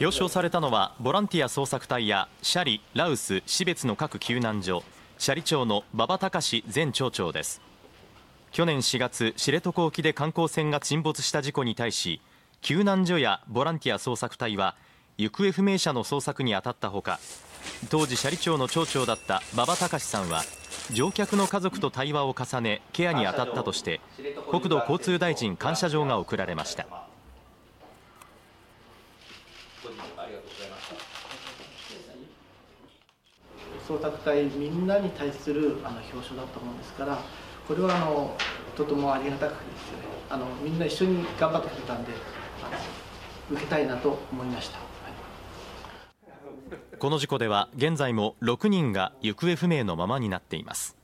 表彰されたのはボランティア捜索隊やシャリ、ラウス、標別の各救難所斜里町の馬場隆前町長です。去年4月知床沖で観光船が沈没した事故に対し救難所やボランティア捜索隊は行方不明者の捜索に当たったほか当時斜里町の町長だった馬場隆さんは乗客の家族と対話を重ねケアに当たったとして国土交通大臣感謝状が贈られました。捜索隊みんなに対するあの表彰だったものですからこれはあのとてもありがたくですよね。あのみんな一緒に頑張ってくれたんで受けたいなと思いました、はい、この事故では現在も6人が行方不明のままになっています